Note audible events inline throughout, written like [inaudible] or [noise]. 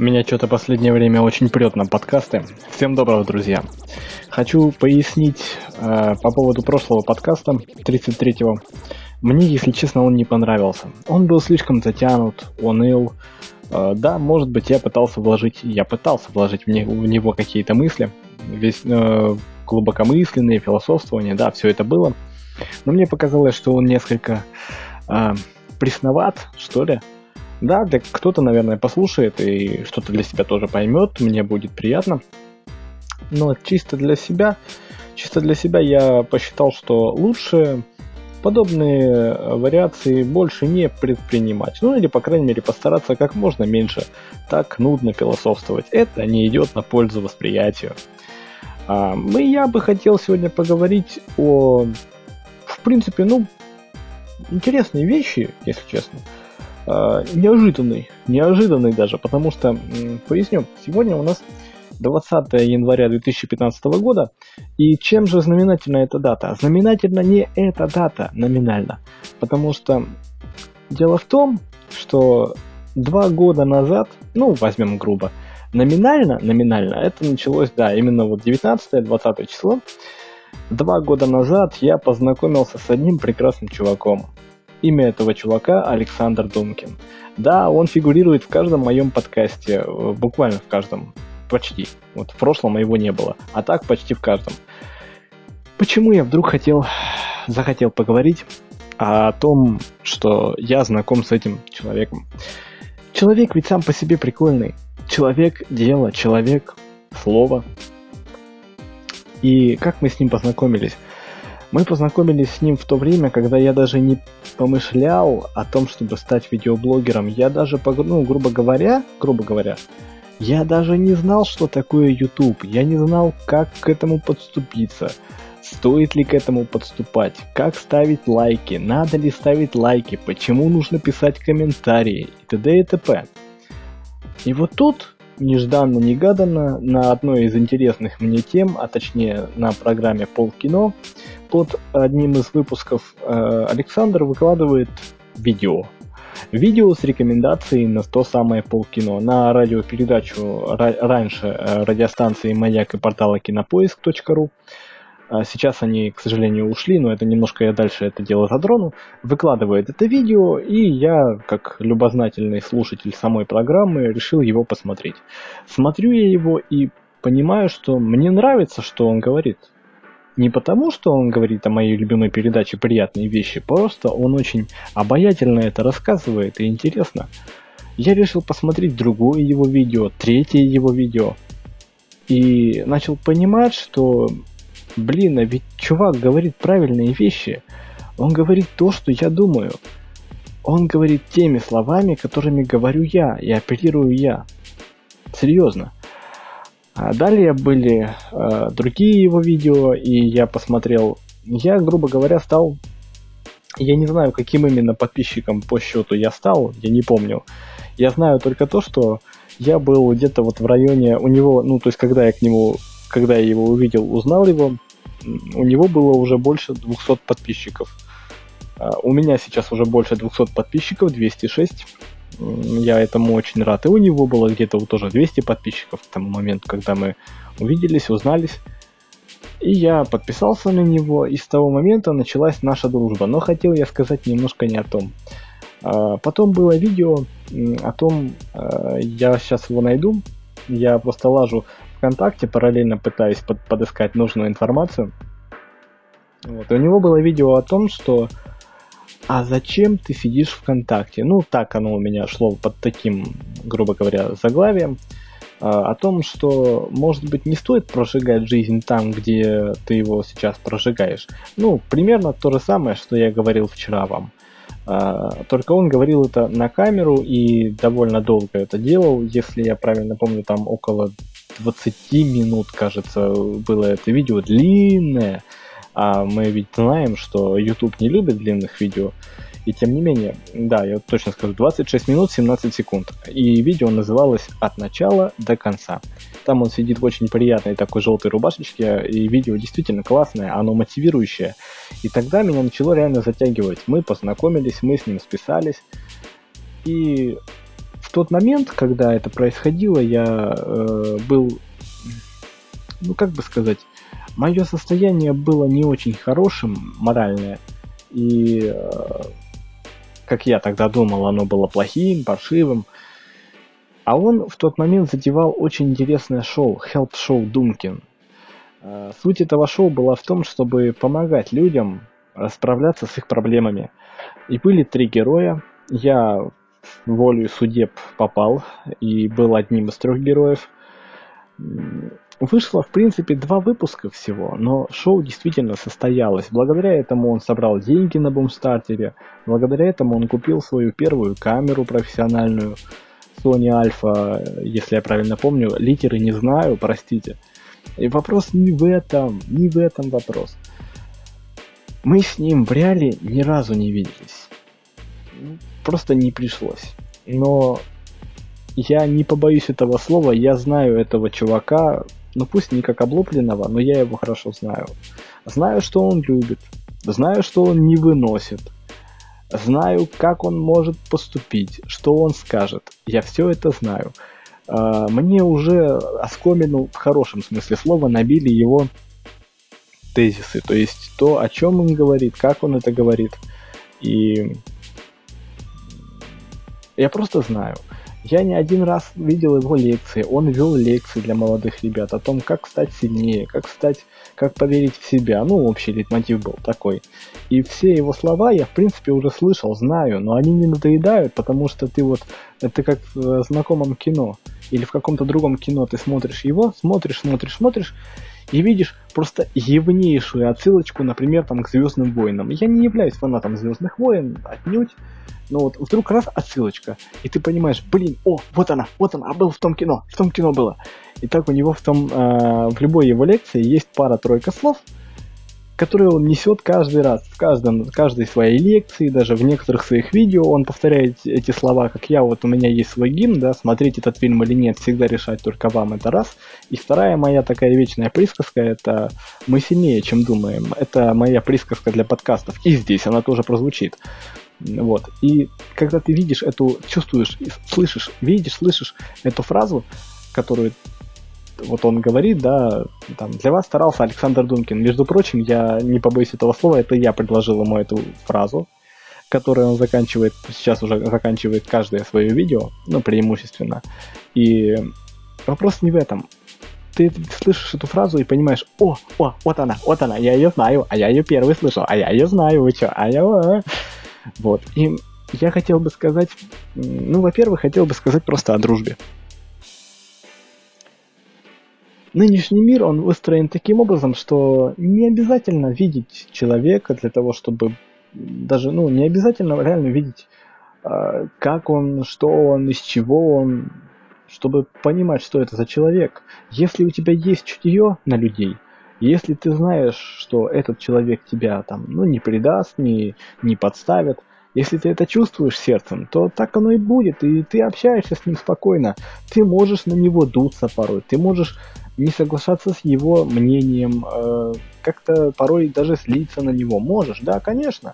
Меня что-то последнее время очень прет на подкасты. Всем доброго, друзья. Хочу пояснить э, по поводу прошлого подкаста, 33-го. Мне, если честно, он не понравился. Он был слишком затянут, уныл. Э, да, может быть, я пытался вложить, я пытался вложить в, не, в него какие-то мысли, весь э, глубокомысленные, философствования, да, все это было. Но мне показалось, что он несколько э, пресноват, что ли, да, да кто-то, наверное, послушает и что-то для себя тоже поймет, мне будет приятно. Но чисто для себя, чисто для себя я посчитал, что лучше подобные вариации больше не предпринимать. Ну или, по крайней мере, постараться как можно меньше так нудно философствовать. Это не идет на пользу восприятию. А, и я бы хотел сегодня поговорить о, в принципе, ну, интересные вещи, если честно. А, неожиданный, неожиданный даже, потому что, поясню, сегодня у нас 20 января 2015 года, и чем же знаменательна эта дата? Знаменательна не эта дата номинально, потому что дело в том, что два года назад, ну, возьмем грубо, номинально, номинально, это началось, да, именно вот 19-20 число, два года назад я познакомился с одним прекрасным чуваком. Имя этого чувака Александр Думкин. Да, он фигурирует в каждом моем подкасте, э, буквально в каждом, почти. Вот в прошлом его не было, а так почти в каждом. Почему я вдруг хотел, захотел поговорить о том, что я знаком с этим человеком? Человек ведь сам по себе прикольный. Человек – дело, человек – слово. И как мы с ним познакомились? Мы познакомились с ним в то время, когда я даже не помышлял о том, чтобы стать видеоблогером. Я даже, ну, грубо говоря, грубо говоря, я даже не знал, что такое YouTube. Я не знал, как к этому подступиться. Стоит ли к этому подступать? Как ставить лайки? Надо ли ставить лайки? Почему нужно писать комментарии? И т.д. и т.п. И вот тут нежданно-негаданно на одной из интересных мне тем, а точнее на программе Полкино, под одним из выпусков э, Александр выкладывает видео. Видео с рекомендацией на то самое полкино. На радиопередачу раньше э, радиостанции «Маяк» и портала кинопоиск.ру сейчас они, к сожалению, ушли, но это немножко я дальше это дело затрону. Выкладывает это видео, и я, как любознательный слушатель самой программы, решил его посмотреть. Смотрю я его и понимаю, что мне нравится, что он говорит. Не потому, что он говорит о моей любимой передаче приятные вещи, просто он очень обаятельно это рассказывает и интересно. Я решил посмотреть другое его видео, третье его видео. И начал понимать, что Блин, а ведь чувак говорит правильные вещи. Он говорит то, что я думаю. Он говорит теми словами, которыми говорю я и апеллирую я. Серьезно. А далее были э, другие его видео, и я посмотрел. Я, грубо говоря, стал. Я не знаю, каким именно подписчиком по счету я стал, я не помню. Я знаю только то, что я был где-то вот в районе у него, ну, то есть, когда я к нему когда я его увидел, узнал его, у него было уже больше 200 подписчиков. А, у меня сейчас уже больше 200 подписчиков, 206. Я этому очень рад. И у него было где-то вот тоже 200 подписчиков к тому моменту, когда мы увиделись, узнались. И я подписался на него, и с того момента началась наша дружба. Но хотел я сказать немножко не о том. А, потом было видео о том, а, я сейчас его найду, я просто лажу ВКонтакте, параллельно пытаясь под, подыскать нужную информацию. Вот. И у него было видео о том, что а зачем ты сидишь ВКонтакте? Ну, так оно у меня шло под таким, грубо говоря, заглавием. А, о том, что, может быть, не стоит прожигать жизнь там, где ты его сейчас прожигаешь. Ну, примерно то же самое, что я говорил вчера вам. А, только он говорил это на камеру и довольно долго это делал. Если я правильно помню, там около 20 минут, кажется, было это видео длинное. А мы ведь знаем, что YouTube не любит длинных видео. И тем не менее, да, я точно скажу, 26 минут 17 секунд. И видео называлось «От начала до конца». Там он сидит в очень приятной такой желтой рубашечке, и видео действительно классное, оно мотивирующее. И тогда меня начало реально затягивать. Мы познакомились, мы с ним списались. И в тот момент, когда это происходило, я э, был, ну как бы сказать, мое состояние было не очень хорошим, моральное. И, э, как я тогда думал, оно было плохим, паршивым. А он в тот момент затевал очень интересное шоу, Help Show Думкин. Э, суть этого шоу была в том, чтобы помогать людям расправляться с их проблемами. И были три героя. Я волю судеб попал и был одним из трех героев. Вышло, в принципе, два выпуска всего, но шоу действительно состоялось. Благодаря этому он собрал деньги на бумстартере, благодаря этому он купил свою первую камеру профессиональную, Sony Alpha, если я правильно помню, литеры не знаю, простите. И вопрос не в этом, не в этом вопрос. Мы с ним в реале ни разу не виделись. Просто не пришлось. Но я не побоюсь этого слова, я знаю этого чувака ну пусть не как облупленного, но я его хорошо знаю. Знаю, что он любит, знаю, что он не выносит, знаю, как он может поступить, что он скажет. Я все это знаю. А, мне уже оскомину в хорошем смысле слова набили его тезисы, то есть то, о чем он говорит, как он это говорит. И я просто знаю. Я не один раз видел его лекции. Он вел лекции для молодых ребят о том, как стать сильнее, как стать, как поверить в себя. Ну, общий лейтмотив был такой. И все его слова я, в принципе, уже слышал, знаю, но они не надоедают, потому что ты вот, это как в знакомом кино или в каком-то другом кино ты смотришь его, смотришь, смотришь, смотришь, и видишь просто явнейшую отсылочку, например, там, к Звездным войнам. Я не являюсь фанатом Звездных войн, отнюдь, но вот вдруг раз отсылочка, и ты понимаешь, блин, о, вот она, вот она, а был в том кино, в том кино было. И так у него в том, э, в любой его лекции есть пара-тройка слов, которые он несет каждый раз, в каждом, каждой своей лекции, даже в некоторых своих видео он повторяет эти слова, как я, вот у меня есть свой гимн, да, смотреть этот фильм или нет, всегда решать только вам, это раз. И вторая моя такая вечная присказка, это «Мы сильнее, чем думаем». Это моя присказка для подкастов, и здесь она тоже прозвучит. Вот. И когда ты видишь эту, чувствуешь, слышишь, видишь, слышишь эту фразу, которую вот он говорит, да, там, для вас старался Александр Думкин. Между прочим, я не побоюсь этого слова, это я предложил ему эту фразу, которую он заканчивает, сейчас уже заканчивает каждое свое видео, ну, преимущественно. И вопрос не в этом. Ты слышишь эту фразу и понимаешь, о, о, вот она, вот она, я ее знаю, а я ее первый слышал, а я ее знаю, вы что, а я... Вот, и я хотел бы сказать, ну, во-первых, хотел бы сказать просто о дружбе. Нынешний мир, он выстроен таким образом, что не обязательно видеть человека для того, чтобы даже, ну, не обязательно реально видеть, а, как он, что он, из чего он, чтобы понимать, что это за человек. Если у тебя есть чутье на людей, если ты знаешь, что этот человек тебя там, ну, не предаст, не, не подставит, если ты это чувствуешь сердцем, то так оно и будет, и ты общаешься с ним спокойно. Ты можешь на него дуться порой, ты можешь не соглашаться с его мнением, э, как-то порой даже слиться на него. Можешь, да, конечно.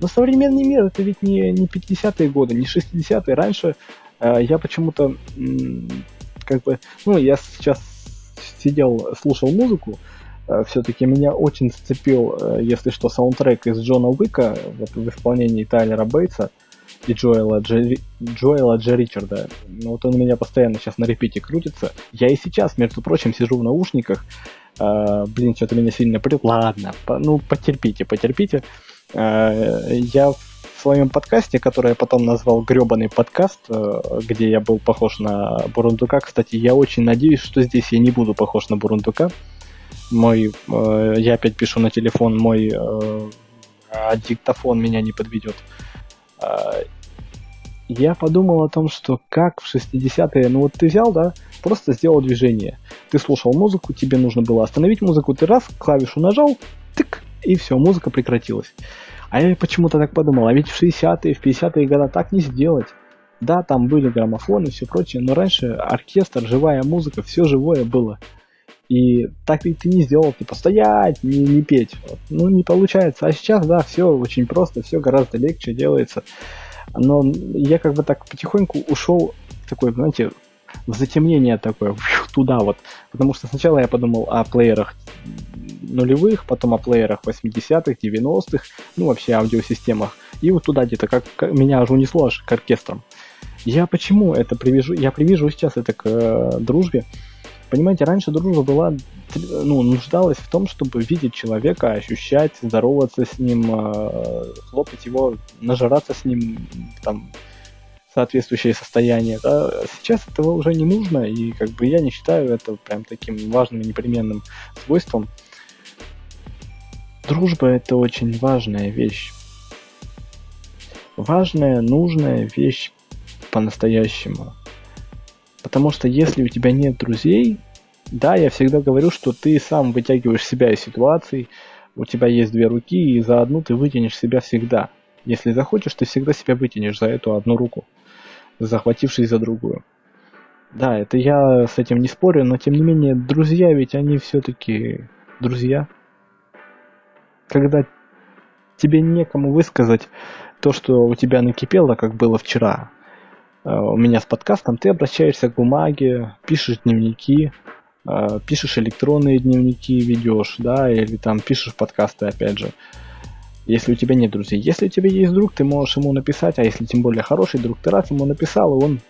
Но современный мир это ведь не, не 50-е годы, не 60-е. Раньше э, я почему-то как бы, ну, я сейчас сидел, слушал музыку, все-таки меня очень зацепил, э, если что, саундтрек из Джона Уика вот, в исполнении Тайлера Бейтса и Джоэла Джи, Джоэла Джи Ричарда. Ну вот он у меня постоянно сейчас на репите крутится. Я и сейчас, между прочим, сижу в наушниках. Э, блин, что-то меня сильно прет. Ладно, по, ну потерпите, потерпите. Э, я в своем подкасте, который я потом назвал гребаный подкаст, э, где я был похож на Бурундука. Кстати, я очень надеюсь, что здесь я не буду похож на Бурундука. Мой, э, я опять пишу на телефон, мой э, диктофон меня не подведет. Э, я подумал о том, что как в 60-е, ну вот ты взял, да, просто сделал движение. Ты слушал музыку, тебе нужно было остановить музыку, ты раз, клавишу нажал, тык, и все, музыка прекратилась. А я почему-то так подумал, а ведь в 60-е, в 50-е годы так не сделать. Да, там были граммофоны и все прочее, но раньше оркестр, живая музыка, все живое было. И так ведь ты не сделал, типа стоять, не, не петь. Вот. Ну, не получается. А сейчас, да, все очень просто, все гораздо легче делается но я как бы так потихоньку ушел такой, знаете, в затемнение такое, туда вот. Потому что сначала я подумал о плеерах нулевых, потом о плеерах 80-х, 90-х, ну вообще аудиосистемах. И вот туда где-то, как, как меня аж унесло аж к оркестрам. Я почему это привяжу? Я привяжу сейчас это к э, дружбе. Понимаете, раньше дружба была, ну, нуждалась в том, чтобы видеть человека, ощущать, здороваться с ним, э, хлопать его, нажираться с ним, там, соответствующее состояние. Да? Сейчас этого уже не нужно, и как бы я не считаю это прям таким важным и непременным свойством. Дружба это очень важная вещь. Важная, нужная вещь по-настоящему. Потому что если у тебя нет друзей, да, я всегда говорю, что ты сам вытягиваешь себя из ситуаций, у тебя есть две руки, и за одну ты вытянешь себя всегда. Если захочешь, ты всегда себя вытянешь за эту одну руку, захватившись за другую. Да, это я с этим не спорю, но тем не менее, друзья ведь они все-таки друзья. Когда тебе некому высказать то, что у тебя накипело, как было вчера, у меня с подкастом, ты обращаешься к бумаге, пишешь дневники, э, пишешь электронные дневники, ведешь, да, или там пишешь подкасты, опять же, если у тебя нет друзей. Если у тебя есть друг, ты можешь ему написать, а если тем более хороший друг, ты раз ему написал, и он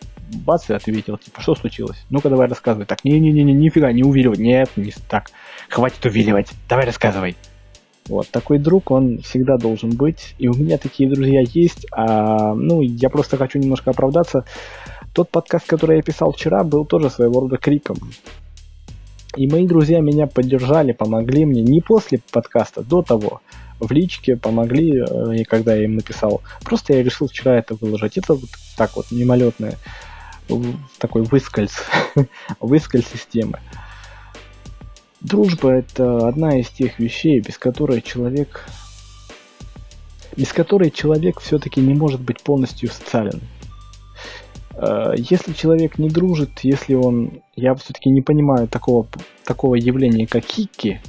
бац, и ответил, типа, что случилось? Ну-ка, давай рассказывай. Так, не-не-не, нифига, не увиливай. Нет, не так. Хватит увиливать. Давай рассказывай. Вот, такой друг, он всегда должен быть. И у меня такие друзья есть. А, ну, я просто хочу немножко оправдаться. Тот подкаст, который я писал вчера, был тоже своего рода криком. И мои друзья меня поддержали, помогли мне не после подкаста, до того. В личке помогли, э, и когда я им написал. Просто я решил вчера это выложить. Это вот так вот мимолетное такой выскольз, [laughs] выскольз системы. Дружба это одна из тех вещей, без которой человек без которой человек все-таки не может быть полностью социален. Э, если человек не дружит, если он... Я все-таки не понимаю такого, такого явления, как хикки.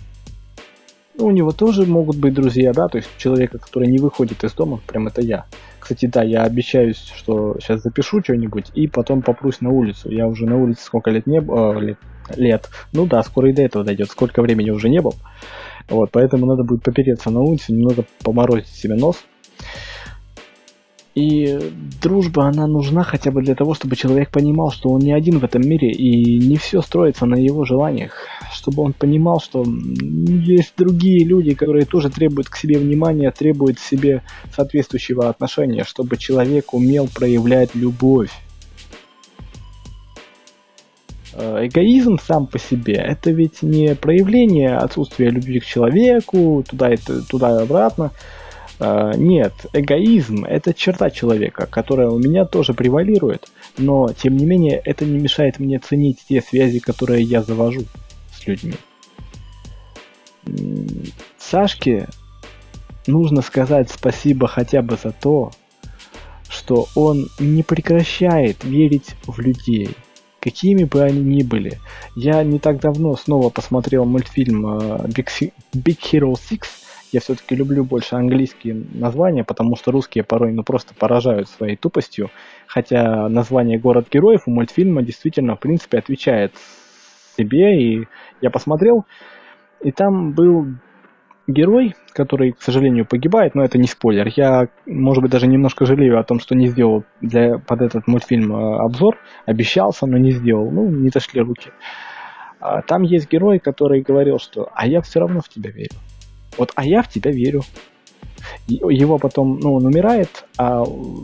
Ну, у него тоже могут быть друзья, да, то есть человека, который не выходит из дома, прям это я. Кстати, да, я обещаюсь, что сейчас запишу что-нибудь и потом попрусь на улицу. Я уже на улице сколько лет не э, лет, лет. Ну да, скоро и до этого дойдет. Сколько времени уже не был. Вот, поэтому надо будет попереться на улицу, немного поморозить себе нос. И дружба, она нужна хотя бы для того, чтобы человек понимал, что он не один в этом мире, и не все строится на его желаниях. Чтобы он понимал, что есть другие люди, которые тоже требуют к себе внимания, требуют к себе соответствующего отношения, чтобы человек умел проявлять любовь. Э, эгоизм сам по себе это ведь не проявление отсутствия любви к человеку, туда и туда и обратно. Uh, нет, эгоизм – это черта человека, которая у меня тоже превалирует, но, тем не менее, это не мешает мне ценить те связи, которые я завожу с людьми. Сашке нужно сказать спасибо хотя бы за то, что он не прекращает верить в людей, какими бы они ни были. Я не так давно снова посмотрел мультфильм uh, Big, Big Hero 6, я все-таки люблю больше английские названия, потому что русские порой ну просто поражают своей тупостью. Хотя название «Город героев» у мультфильма действительно, в принципе, отвечает себе. И я посмотрел, и там был герой, который, к сожалению, погибает, но это не спойлер. Я, может быть, даже немножко жалею о том, что не сделал для, под этот мультфильм э, обзор. Обещался, но не сделал. Ну, не дошли руки. А, там есть герой, который говорил, что «а я все равно в тебя верю». Вот, а я в тебя верю. Его потом, ну, он умирает, а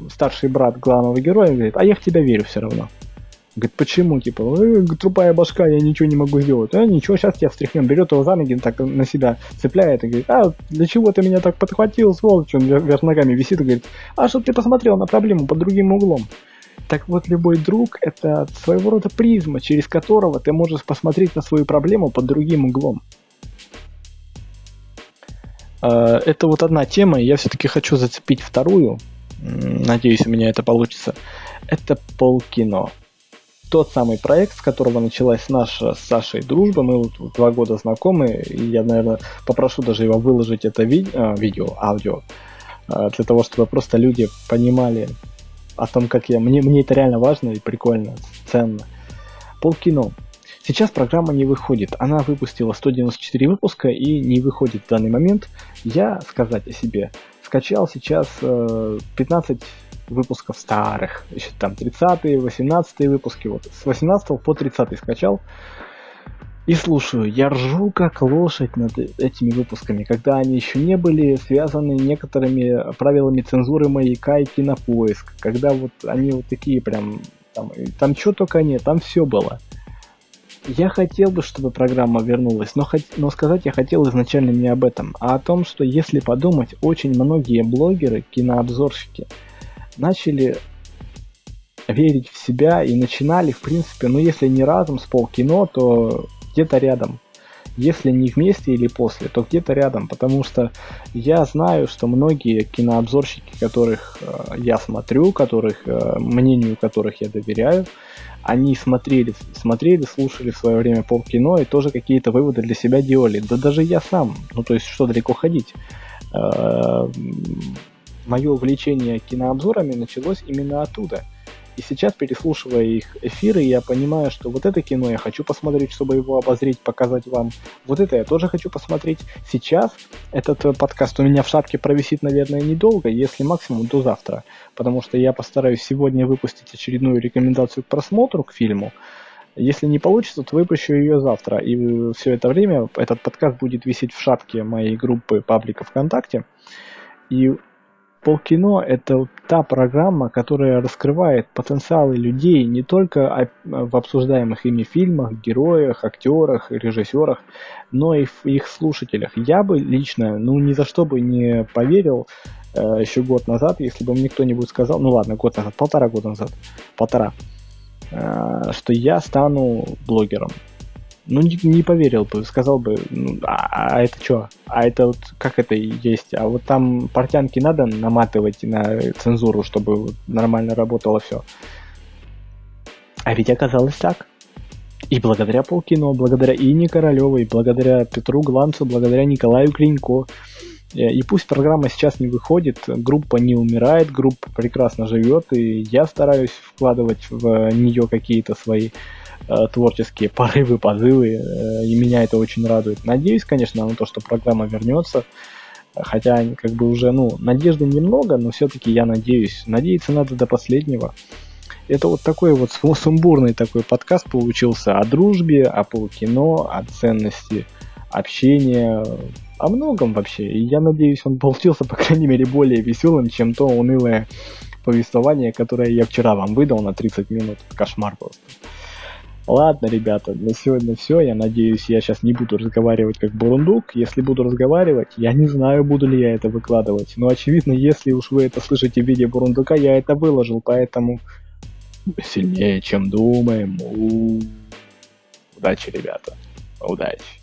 старший брат главного героя говорит, а я в тебя верю все равно. Говорит, почему? Типа, э, трупая башка, я ничего не могу сделать. А ничего, сейчас тебя встряхнем. Берет его за ноги, так на себя цепляет и говорит, а для чего ты меня так подхватил, сволочь? Он вверх ногами висит и говорит, а чтобы ты посмотрел на проблему под другим углом. Так вот, любой друг – это своего рода призма, через которого ты можешь посмотреть на свою проблему под другим углом. А, это вот одна тема, и я все-таки хочу зацепить вторую. Надеюсь, у меня это получится. Это полкино. Тот самый проект, с которого началась наша с Сашей дружба. Мы вот два года знакомы, и я, наверное, попрошу даже его выложить это ви- а, видео, аудио, а, для того, чтобы просто люди понимали, о том, как я... Мне, мне это реально важно и прикольно, ценно. Полкино. Сейчас программа не выходит. Она выпустила 194 выпуска и не выходит в данный момент. Я, сказать о себе, скачал сейчас э, 15 выпусков старых. Еще там 30-е, 18 выпуски. Вот с 18 по 30 скачал. И слушаю, я ржу как лошадь над этими выпусками, когда они еще не были связаны некоторыми правилами цензуры маяка и кинопоиск, когда вот они вот такие прям, там, там что только нет, там все было. Я хотел бы, чтобы программа вернулась, но, хот... но сказать я хотел изначально не об этом, а о том, что если подумать, очень многие блогеры, кинообзорщики начали верить в себя и начинали, в принципе, ну если не разом с полкино, то где-то рядом. Если не вместе или после, то где-то рядом, потому что я знаю, что многие кинообзорщики, которых э, я смотрю, которых, э, мнению которых я доверяю, они смотрели, смотрели, слушали в свое время полкино и тоже какие-то выводы для себя делали. Да даже я сам, ну то есть что далеко ходить. Э, Мое увлечение кинообзорами началось именно оттуда. И сейчас, переслушивая их эфиры, я понимаю, что вот это кино я хочу посмотреть, чтобы его обозреть, показать вам. Вот это я тоже хочу посмотреть. Сейчас этот э, подкаст у меня в шапке провисит, наверное, недолго, если максимум до завтра. Потому что я постараюсь сегодня выпустить очередную рекомендацию к просмотру к фильму. Если не получится, то выпущу ее завтра. И все это время этот подкаст будет висеть в шапке моей группы паблика ВКонтакте. И Полкино – это та программа, которая раскрывает потенциалы людей не только в обсуждаемых ими фильмах, героях, актерах, режиссерах, но и в их слушателях. Я бы лично, ну, ни за что бы не поверил э, еще год назад, если бы мне кто-нибудь сказал, ну ладно, год назад, полтора года назад, полтора, э, что я стану блогером ну, не, не поверил бы, сказал бы, ну, а, а это что? А это вот как это есть? А вот там портянки надо наматывать на цензуру, чтобы нормально работало все. А ведь оказалось так. И благодаря Полкино, благодаря Ине Королевой, благодаря Петру Гланцу, благодаря Николаю Клинько. Э, и пусть программа сейчас не выходит, группа не умирает, группа прекрасно живет, и я стараюсь вкладывать в нее какие-то свои творческие порывы, позывы, э, и меня это очень радует. Надеюсь, конечно, на то, что программа вернется, хотя как бы уже, ну, надежды немного, но все-таки я надеюсь. Надеяться надо до последнего. Это вот такой вот сумбурный такой подкаст получился о дружбе, о полукино, о ценности общения, о многом вообще. И я надеюсь, он получился, по крайней мере, более веселым, чем то унылое повествование, которое я вчера вам выдал на 30 минут. Кошмар просто. Ладно, ребята, на сегодня все. Я надеюсь, я сейчас не буду разговаривать как бурундук. Если буду разговаривать, я не знаю, буду ли я это выкладывать. Но очевидно, если уж вы это слышите в виде бурундука, я это выложил, поэтому сильнее, чем думаем. У-у-у. Удачи, ребята. Удачи.